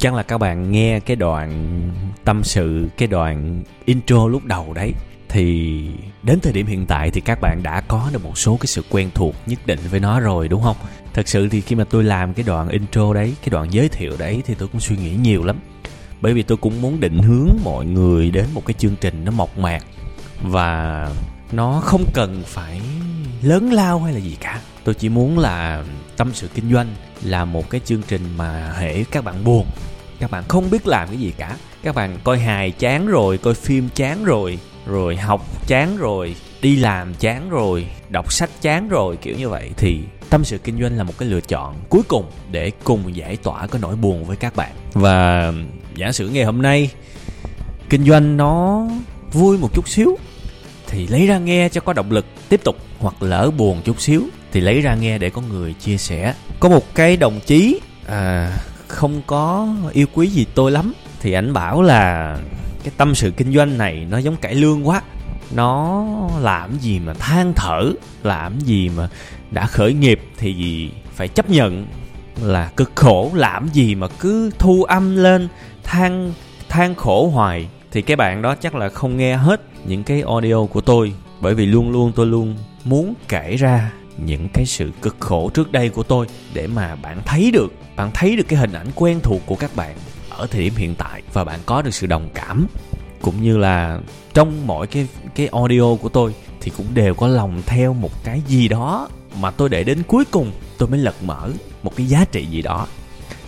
chắc là các bạn nghe cái đoạn tâm sự, cái đoạn intro lúc đầu đấy. Thì đến thời điểm hiện tại thì các bạn đã có được một số cái sự quen thuộc nhất định với nó rồi, đúng không? Thật sự thì khi mà tôi làm cái đoạn intro đấy, cái đoạn giới thiệu đấy thì tôi cũng suy nghĩ nhiều lắm. Bởi vì tôi cũng muốn định hướng mọi người đến một cái chương trình nó mộc mạc và nó không cần phải lớn lao hay là gì cả. Tôi chỉ muốn là tâm sự kinh doanh là một cái chương trình mà hễ các bạn buồn các bạn không biết làm cái gì cả. Các bạn coi hài chán rồi coi phim chán rồi rồi học chán rồi đi làm chán rồi đọc sách chán rồi kiểu như vậy. Thì tâm sự kinh doanh là một cái lựa chọn cuối cùng để cùng giải tỏa cái nỗi buồn với các bạn. Và giả sử ngày hôm nay kinh doanh nó vui một chút xíu thì lấy ra nghe cho có động lực tiếp tục hoặc lỡ buồn chút xíu thì lấy ra nghe để có người chia sẻ. Có một cái đồng chí à, không có yêu quý gì tôi lắm, thì ảnh bảo là cái tâm sự kinh doanh này nó giống cải lương quá. Nó làm gì mà than thở, làm gì mà đã khởi nghiệp thì phải chấp nhận là cực khổ, làm gì mà cứ thu âm lên, than than khổ hoài. Thì cái bạn đó chắc là không nghe hết những cái audio của tôi, bởi vì luôn luôn tôi luôn muốn kể ra những cái sự cực khổ trước đây của tôi để mà bạn thấy được, bạn thấy được cái hình ảnh quen thuộc của các bạn ở thời điểm hiện tại và bạn có được sự đồng cảm cũng như là trong mỗi cái cái audio của tôi thì cũng đều có lòng theo một cái gì đó mà tôi để đến cuối cùng tôi mới lật mở một cái giá trị gì đó.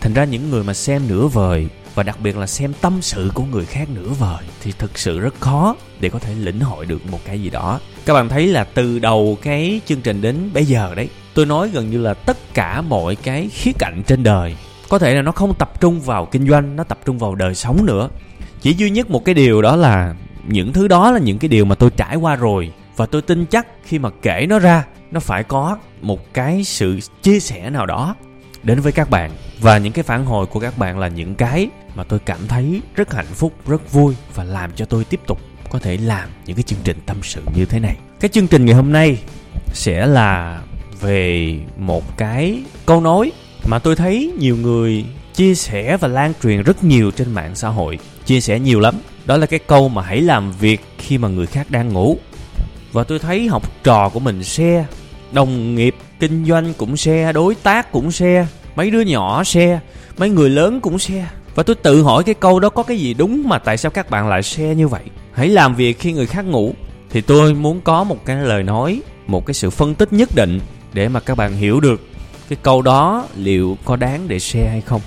Thành ra những người mà xem nửa vời và đặc biệt là xem tâm sự của người khác nửa vời thì thực sự rất khó để có thể lĩnh hội được một cái gì đó. Các bạn thấy là từ đầu cái chương trình đến bây giờ đấy, tôi nói gần như là tất cả mọi cái khía cạnh trên đời, có thể là nó không tập trung vào kinh doanh, nó tập trung vào đời sống nữa. Chỉ duy nhất một cái điều đó là những thứ đó là những cái điều mà tôi trải qua rồi và tôi tin chắc khi mà kể nó ra, nó phải có một cái sự chia sẻ nào đó đến với các bạn. Và những cái phản hồi của các bạn là những cái mà tôi cảm thấy rất hạnh phúc, rất vui và làm cho tôi tiếp tục có thể làm những cái chương trình tâm sự như thế này. Cái chương trình ngày hôm nay sẽ là về một cái câu nói mà tôi thấy nhiều người chia sẻ và lan truyền rất nhiều trên mạng xã hội. Chia sẻ nhiều lắm. Đó là cái câu mà hãy làm việc khi mà người khác đang ngủ. Và tôi thấy học trò của mình share đồng nghiệp, kinh doanh cũng share, đối tác cũng share, mấy đứa nhỏ share, mấy người lớn cũng share. Và tôi tự hỏi cái câu đó có cái gì đúng mà tại sao các bạn lại share như vậy? Hãy làm việc khi người khác ngủ. Thì tôi muốn có một cái lời nói, một cái sự phân tích nhất định để mà các bạn hiểu được cái câu đó liệu có đáng để share hay không.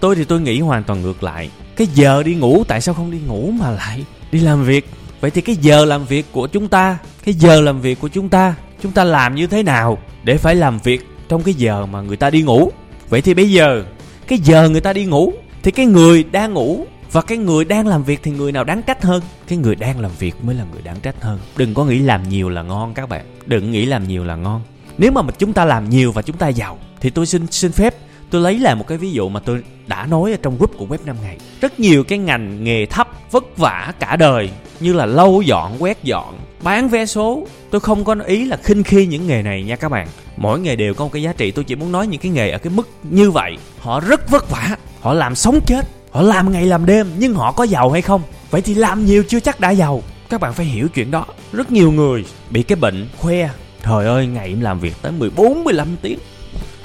Tôi thì tôi nghĩ hoàn toàn ngược lại. Cái giờ đi ngủ tại sao không đi ngủ mà lại đi làm việc? Vậy thì cái giờ làm việc của chúng ta, cái giờ làm việc của chúng ta chúng ta làm như thế nào để phải làm việc trong cái giờ mà người ta đi ngủ? Vậy thì bây giờ, cái giờ người ta đi ngủ thì cái người đang ngủ và cái người đang làm việc thì người nào đáng trách hơn? Cái người đang làm việc mới là người đáng trách hơn. Đừng có nghĩ làm nhiều là ngon các bạn. Đừng nghĩ làm nhiều là ngon. Nếu mà chúng ta làm nhiều và chúng ta giàu thì tôi xin xin phép tôi lấy lại một cái ví dụ mà tôi đã nói ở trong group của web 5 ngày. Rất nhiều cái ngành nghề thấp, vất vả cả đời, như là lâu dọn, quét dọn, bán vé số. Tôi không có ý là khinh khi những nghề này nha các bạn. Mỗi nghề đều có một cái giá trị. Tôi chỉ muốn nói những cái nghề ở cái mức như vậy. Họ rất vất vả, họ làm sống chết, họ làm ngày làm đêm, nhưng họ có giàu hay không? Vậy thì làm nhiều chưa chắc đã giàu. Các bạn phải hiểu chuyện đó. Rất nhiều người bị cái bệnh khoe, trời ơi, ngày em làm việc tới 14 15 tiếng.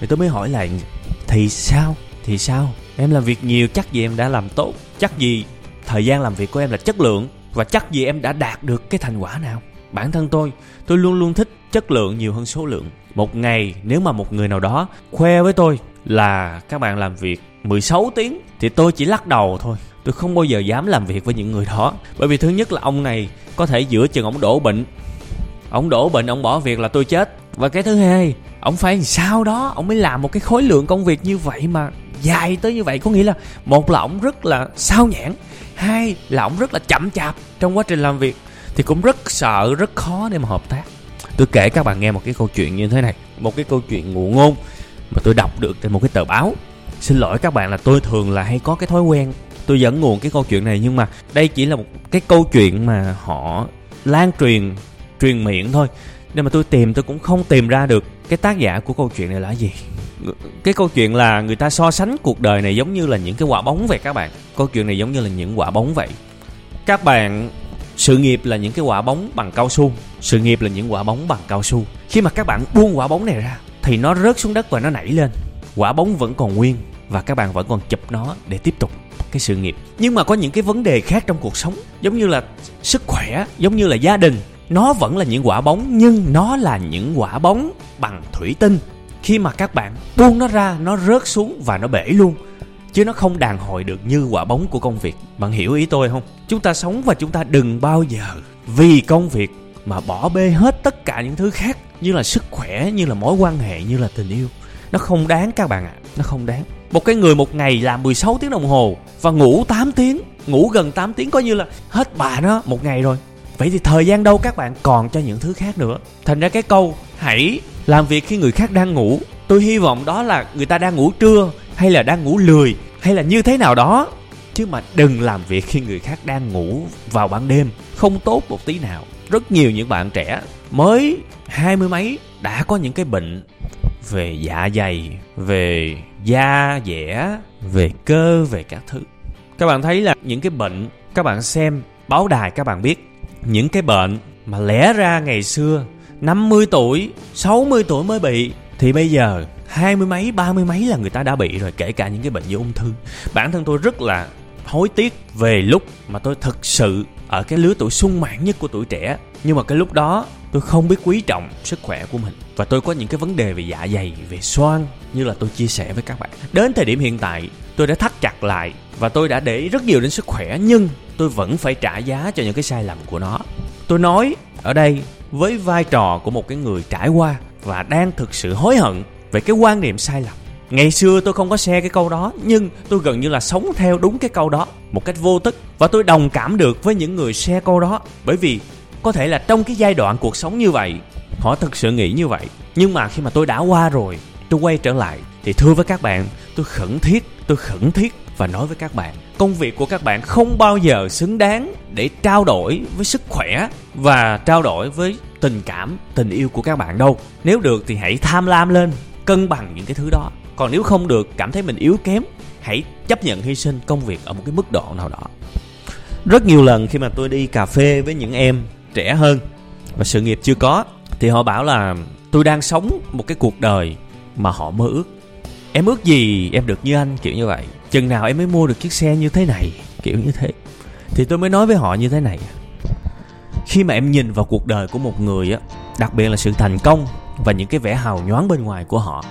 Thì tôi mới hỏi là thì sao? Thì sao? Em làm việc nhiều, chắc gì em đã làm tốt, chắc gì thời gian làm việc của em là chất lượng, và chắc gì em đã đạt được cái thành quả nào? Bản thân tôi tôi luôn luôn thích chất lượng nhiều hơn số lượng. Một ngày, nếu mà một người nào đó khoe với tôi là các bạn làm việc 16 tiếng, thì tôi chỉ lắc đầu thôi. Tôi không bao giờ dám làm việc với những người đó. Bởi vì thứ nhất là ông này có thể giữa chừng ông đổ bệnh. Ông đổ bệnh, ông bỏ việc là tôi chết và cái thứ hai, ông phải sau đó? Ông mới làm một cái khối lượng công việc như vậy mà dài tới như vậy. Có nghĩa là, một là ông rất là sao nhãn hai là ông rất là chậm chạp trong quá trình làm việc, thì cũng rất sợ, rất khó để mà hợp tác. Tôi kể các bạn nghe một cái câu chuyện như thế này, một cái câu chuyện ngụ ngôn mà tôi đọc được trên một cái tờ báo. Xin lỗi các bạn là tôi thường là hay có cái thói quen, tôi dẫn nguồn cái câu chuyện này, nhưng mà đây chỉ là một cái câu chuyện mà họ lan truyền truyền miệng thôi nên mà tôi tìm, tôi cũng không tìm ra được. Cái tác giả của câu chuyện này là gì? Cái câu chuyện là người ta so sánh cuộc đời này giống như là những cái quả bóng vậy các bạn. Câu chuyện này giống như là những quả bóng vậy. Các bạn, sự nghiệp là những cái quả bóng bằng cao su. Sự nghiệp là những quả bóng bằng cao su. Khi mà các bạn buông quả bóng này ra, thì nó rớt xuống đất và nó nảy lên. Quả bóng vẫn còn nguyên và các bạn vẫn còn chụp nó để tiếp tục cái sự nghiệp. Nhưng mà có những cái vấn đề khác trong cuộc sống, giống như là sức khỏe, giống như là gia đình nó vẫn là những quả bóng, nhưng nó là những quả bóng bằng thủy tinh. Khi mà các bạn buông nó ra, nó rớt xuống và nó bể luôn. Chứ nó không đàn hồi được như quả bóng của công việc. Bạn hiểu ý tôi không? Chúng ta sống và chúng ta đừng bao giờ vì công việc mà bỏ bê hết tất cả những thứ khác, như là sức khỏe, như là mối quan hệ, như là tình yêu. Nó không đáng các bạn ạ. À. nó không đáng. Một cái người một ngày làm 16 tiếng đồng hồ và ngủ 8 tiếng, ngủ gần 8 tiếng, coi như là hết bà nó một ngày rồi vậy thì thời gian đâu các bạn còn cho những thứ khác nữa? Thành ra cái câu hãy làm việc khi người khác đang ngủ, tôi hy vọng đó là người ta đang ngủ trưa, hay là đang ngủ lười, hay là như thế nào đó. Chứ mà đừng làm việc khi người khác đang ngủ vào ban đêm, không tốt một tí nào. Rất nhiều những bạn trẻ mới hai mươi mấy đã có những cái bệnh về dạ dày, về da dẻ, về cơ, về các thứ. Các bạn thấy là những cái bệnh, các bạn xem báo đài các bạn biết những cái bệnh mà lẽ ra ngày xưa 50 tuổi 60 tuổi mới bị, thì bây giờ hai mươi mấy, ba mươi mấy là người ta đã bị rồi, kể cả những cái bệnh như ung thư. Bản thân tôi rất là hối tiếc về lúc mà tôi thực sự ở cái lứa tuổi sung mãn nhất của tuổi trẻ. Nhưng mà cái lúc đó, tôi không biết quý trọng sức khỏe của mình. Và tôi có những cái vấn đề về dạ dày, về xoang như là tôi chia sẻ với các bạn. Đến thời điểm hiện tại, tôi đã thắt chặt lại và tôi đã để ý rất nhiều đến sức khỏe. Nhưng tôi vẫn phải trả giá cho những cái sai lầm của nó. Tôi nói ở đây với vai trò của một cái người trải qua và đang thực sự hối hận về cái quan niệm sai lầm. Ngày xưa tôi không có xe cái câu đó, nhưng tôi gần như là sống theo đúng cái câu đó một cách vô thức. Và tôi đồng cảm được với những người xe câu đó, bởi vì có thể là trong cái giai đoạn cuộc sống như vậy, họ thực sự nghĩ như vậy. Nhưng mà khi mà tôi đã qua rồi, tôi quay trở lại, thì thưa với các bạn, tôi khẩn thiết, tôi khẩn thiết và nói với các bạn, công việc của các bạn không bao giờ xứng đáng để trao đổi với sức khỏe và trao đổi với tình cảm, tình yêu của các bạn đâu. Nếu được thì hãy tham lam lên, cân bằng những cái thứ đó. Còn nếu không được, cảm thấy mình yếu kém, hãy chấp nhận hy sinh công việc ở một cái mức độ nào đó. Rất nhiều lần khi mà tôi đi cà phê với những em trẻ hơn, và sự nghiệp chưa có, thì họ bảo là, tôi đang sống một cái cuộc đời mà họ mơ ước. Em ước gì em được như anh? Kiểu như vậy chừng nào em mới mua được chiếc xe như thế này, kiểu như thế. Thì tôi mới nói với họ như thế này. Khi mà em nhìn vào cuộc đời của một người á, đặc biệt là sự thành công và những cái vẻ hào nhoáng bên ngoài của họ,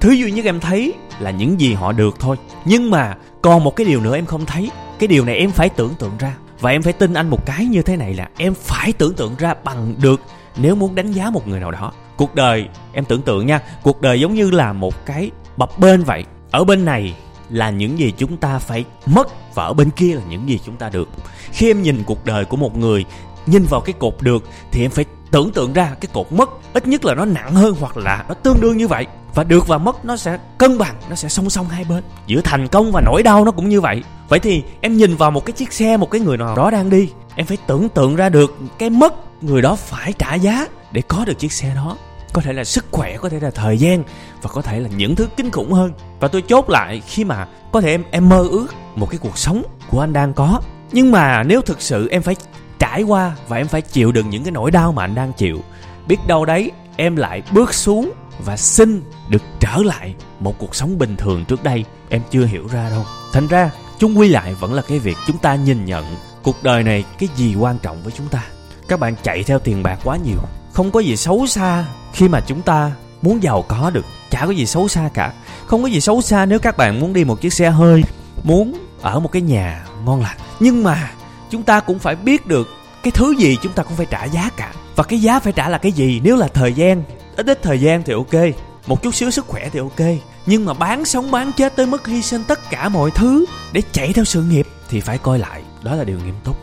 thứ duy nhất em thấy là những gì họ được thôi. Nhưng mà còn một cái điều nữa em không thấy. Cái điều này em phải tưởng tượng ra. Và em phải tin anh một cái như thế này là em phải tưởng tượng ra bằng được nếu muốn đánh giá một người nào đó. Cuộc đời, em tưởng tượng nha, cuộc đời giống như là một cái bập bên vậy. Ở bên này là những gì chúng ta phải mất và ở bên kia là những gì chúng ta được. Khi em nhìn cuộc đời của một người, nhìn vào cái cột được thì em phải tưởng tượng ra cái cột mất ít nhất là nó nặng hơn hoặc là nó tương đương như vậy. Và được và mất nó sẽ cân bằng, nó sẽ song song hai bên. Giữa thành công và nỗi đau nó cũng như vậy. Vậy thì em nhìn vào một cái chiếc xe, một cái người nào đó đang đi, em phải tưởng tượng ra được cái mất người đó phải trả giá để có được chiếc xe đó có thể là sức khỏe, có thể là thời gian, và có thể là những thứ kinh khủng hơn. Và tôi chốt lại, khi mà có thể em em mơ ước một cái cuộc sống của anh đang có. Nhưng mà nếu thực sự em phải trải qua và em phải chịu đựng những cái nỗi đau mà anh đang chịu, biết đâu đấy, em lại bước xuống và xin được trở lại một cuộc sống bình thường trước đây em chưa hiểu ra đâu. Thành ra, chung quy lại vẫn là cái việc chúng ta nhìn nhận cuộc đời này cái gì quan trọng với chúng ta. Các bạn chạy theo tiền bạc quá nhiều không có gì xấu xa khi mà chúng ta muốn giàu có được. Chả có gì xấu xa cả. Không có gì xấu xa nếu các bạn muốn đi một chiếc xe hơi, muốn ở một cái nhà ngon lành. Nhưng mà chúng ta cũng phải biết được cái thứ gì chúng ta cũng phải trả giá cả. Và và cái giá phải trả là cái gì? Nếu là thời gian, ít ít thời gian thì ok. Một chút xíu sức khỏe thì ok. Nhưng mà bán sống, bán chết tới mức hy sinh tất cả mọi thứ để chạy theo sự nghiệp thì phải coi lại. Đó là điều nghiêm túc.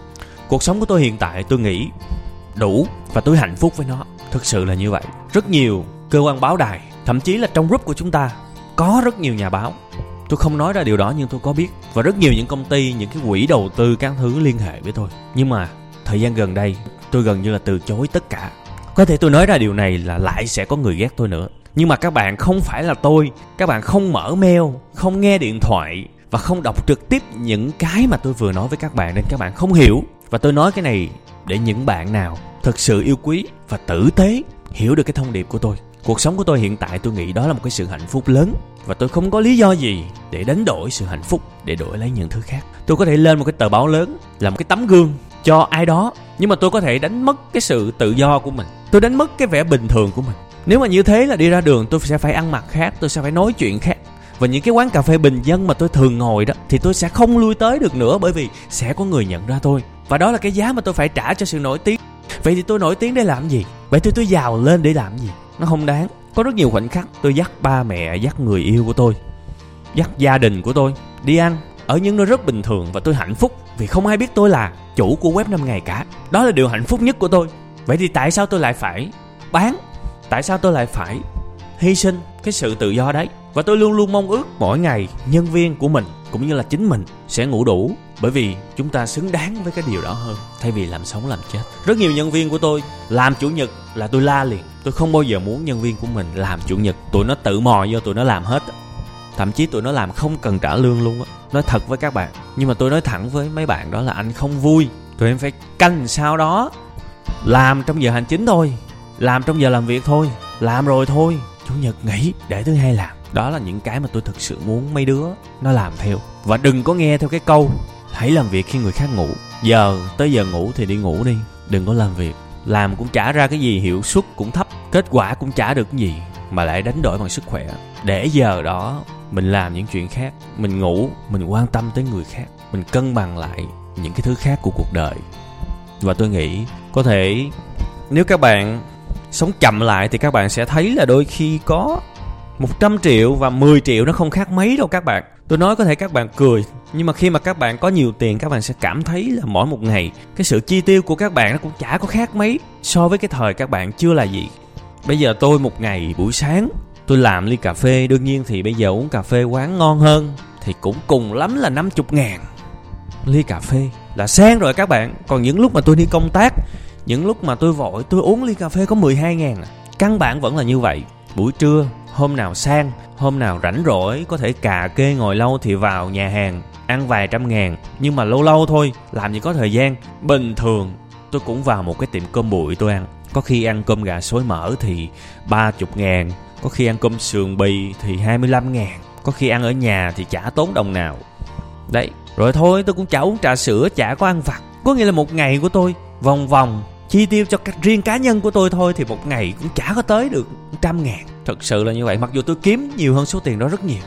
Cuộc sống của tôi hiện tại, tôi nghĩ đủ và tôi hạnh phúc với nó. Thực sự là như vậy. Rất nhiều cơ quan báo đài, thậm chí là trong group của chúng ta, có rất nhiều nhà báo. Tôi không nói ra điều đó nhưng tôi có biết. Và rất nhiều những công ty, những cái quỹ đầu tư các thứ liên hệ với tôi. Nhưng mà thời gian gần đây, tôi gần như là từ chối tất cả. Có thể tôi nói ra điều này là lại sẽ có người ghét tôi nữa. Nhưng mà các bạn không phải là tôi. Các bạn không mở mail, không nghe điện thoại và không đọc trực tiếp những cái mà tôi vừa nói với các bạn nên các bạn không hiểu và tôi nói cái này để những bạn nào thực sự yêu quý và tử tế hiểu được cái thông điệp của tôi. Cuộc sống của tôi hiện tại tôi nghĩ đó là một cái sự hạnh phúc lớn. Và tôi không có lý do gì để đánh đổi sự hạnh phúc, để đổi lấy những thứ khác. Tôi có thể lên một cái tờ báo lớn là một cái tấm gương cho ai đó, nhưng mà tôi có thể đánh mất cái sự tự do của mình. Tôi đánh mất cái vẻ bình thường của mình. Nếu mà như thế là đi ra đường, tôi sẽ phải ăn mặc khác, tôi sẽ phải nói chuyện khác và những cái quán cà phê bình dân mà tôi thường ngồi đó, thì tôi sẽ không lui tới được nữa bởi vì sẽ có người nhận ra tôi. Và đó là cái giá mà tôi phải trả cho sự nổi tiếng. Vậy thì tôi nổi tiếng để làm gì? Vậy thì tôi giàu lên để làm gì? Nó không đáng. Có rất nhiều khoảnh khắc tôi dắt ba mẹ, dắt người yêu của tôi, dắt gia đình của tôi đi ăn. Ở những nơi rất bình thường và tôi hạnh phúc vì không ai biết tôi là chủ của web 5 ngày cả. Đó là điều hạnh phúc nhất của tôi. Vậy thì tại sao tôi lại phải bán? Tại sao tôi lại phải hy sinh cái sự tự do đấy? Và tôi luôn luôn mong ước mỗi ngày nhân viên của mình cũng như là chính mình sẽ ngủ đủ, bởi vì chúng ta xứng đáng với cái điều đó hơn. Thay vì làm sống làm chết. Rất nhiều nhân viên của tôi làm chủ nhật là tôi la liền. Tôi không bao giờ muốn nhân viên của mình làm chủ nhật. Tụi nó tự mò vô, tụi nó làm hết. Thậm chí tụi nó làm không cần trả lương luôn á. Nói thật với các bạn. Nhưng mà tôi nói thẳng với mấy bạn đó là anh không vui. Tụi em phải canh sao đó. Làm trong giờ hành chính thôi. Làm trong giờ làm việc thôi. Làm rồi thôi. Chủ nhật nghỉ để thứ hai làm đó là những cái mà tôi thực sự muốn mấy đứa nó làm theo. Và đừng có nghe theo cái câu, hãy làm việc khi người khác ngủ. Giờ, tới giờ ngủ thì đi ngủ đi, đừng có làm việc. Làm cũng trả ra cái gì, hiệu suất cũng thấp, kết quả cũng trả được cái gì, mà lại đánh đổi bằng sức khỏe. Để giờ đó, mình làm những chuyện khác, mình ngủ, mình quan tâm tới người khác, mình cân bằng lại những cái thứ khác của cuộc đời. Và tôi nghĩ, có thể nếu các bạn sống chậm lại thì các bạn sẽ thấy là đôi khi có 100 triệu và 10 triệu nó không khác mấy đâu các bạn. Tôi nói có thể các bạn cười, Nhưng mà khi mà các bạn có nhiều tiền, Các bạn sẽ cảm thấy là mỗi một ngày, Cái sự chi tiêu của các bạn nó cũng chả có khác mấy So với cái thời các bạn chưa là gì. Bây giờ tôi một ngày, buổi sáng, Tôi làm ly cà phê. Đương nhiên thì bây giờ uống cà phê quán ngon hơn Thì cũng cùng lắm là 50 ngàn. Ly cà phê là sang rồi các bạn. Còn những lúc mà tôi đi công tác, Những lúc mà tôi vội, tôi uống ly cà phê có 12 ngàn. À. Căn bản vẫn là như vậy. Buổi trưa hôm nào sang, hôm nào rảnh rỗi, có thể cà kê ngồi lâu thì vào nhà hàng, ăn vài trăm ngàn. Nhưng mà lâu lâu thôi, làm gì có thời gian. Bình thường, tôi cũng vào một cái tiệm cơm bụi tôi ăn. Có khi ăn cơm gà xối mỡ thì ba chục ngàn, có khi ăn cơm sườn bì thì 25 ngàn, có khi ăn ở nhà thì chả tốn đồng nào. Đấy, rồi thôi, tôi cũng chả uống trà sữa, chả có ăn vặt. Có nghĩa là một ngày của tôi, vòng vòng, chi tiêu cho riêng cá nhân của tôi thôi thì một ngày cũng chả có tới được trăm ngàn thật sự là như vậy, mặc dù tôi kiếm nhiều hơn số tiền đó rất nhiều.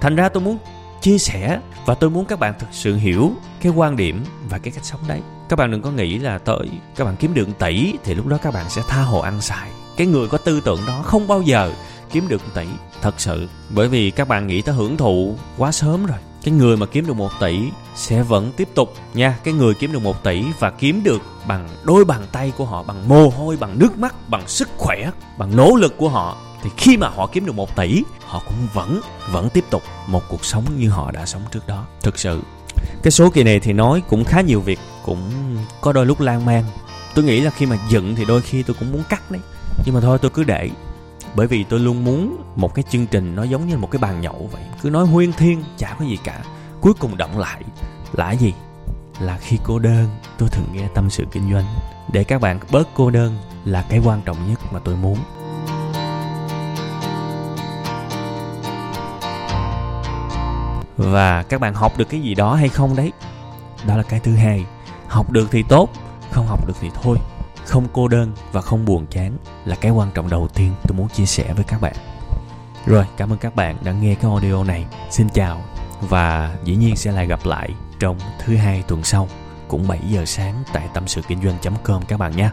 Thành ra tôi muốn chia sẻ và tôi muốn các bạn thực sự hiểu cái quan điểm và cái cách sống đấy. Các bạn đừng có nghĩ là tới các bạn kiếm được tỷ thì lúc đó các bạn sẽ tha hồ ăn xài. Cái người có tư tưởng đó không bao giờ kiếm được tỷ, thật sự. Bởi vì các bạn nghĩ tới hưởng thụ quá sớm rồi. Cái người mà kiếm được một tỷ sẽ vẫn tiếp tục nha. Cái người kiếm được một tỷ và kiếm được bằng đôi bàn tay của họ, bằng mồ hôi, bằng nước mắt, bằng sức khỏe, bằng nỗ lực của họ thì khi mà họ kiếm được một tỷ, họ cũng vẫn vẫn tiếp tục một cuộc sống như họ đã sống trước đó. Thực sự, cái số kỳ này thì nói cũng khá nhiều việc, cũng có đôi lúc lan man. Tôi nghĩ là khi mà dựng thì đôi khi tôi cũng muốn cắt đấy. Nhưng mà thôi, tôi cứ để. Bởi vì tôi luôn muốn một cái chương trình nó giống như một cái bàn nhậu vậy. Cứ nói huyên thiên chả có gì cả. Cuối cùng động lại là gì? Là khi cô đơn, tôi thường nghe tâm sự kinh doanh. Để các bạn bớt cô đơn là cái quan trọng nhất mà tôi muốn. Và các bạn học được cái gì đó hay không đấy? Đó là cái thứ hai. Học được thì tốt, không học được thì thôi. Không cô đơn và không buồn chán là cái quan trọng đầu tiên tôi muốn chia sẻ với các bạn. Rồi, cảm ơn các bạn đã nghe cái audio này. Xin chào và dĩ nhiên sẽ lại gặp lại trong thứ hai tuần sau, cũng 7 giờ sáng tại tâm sự kinh doanh com các bạn nhé.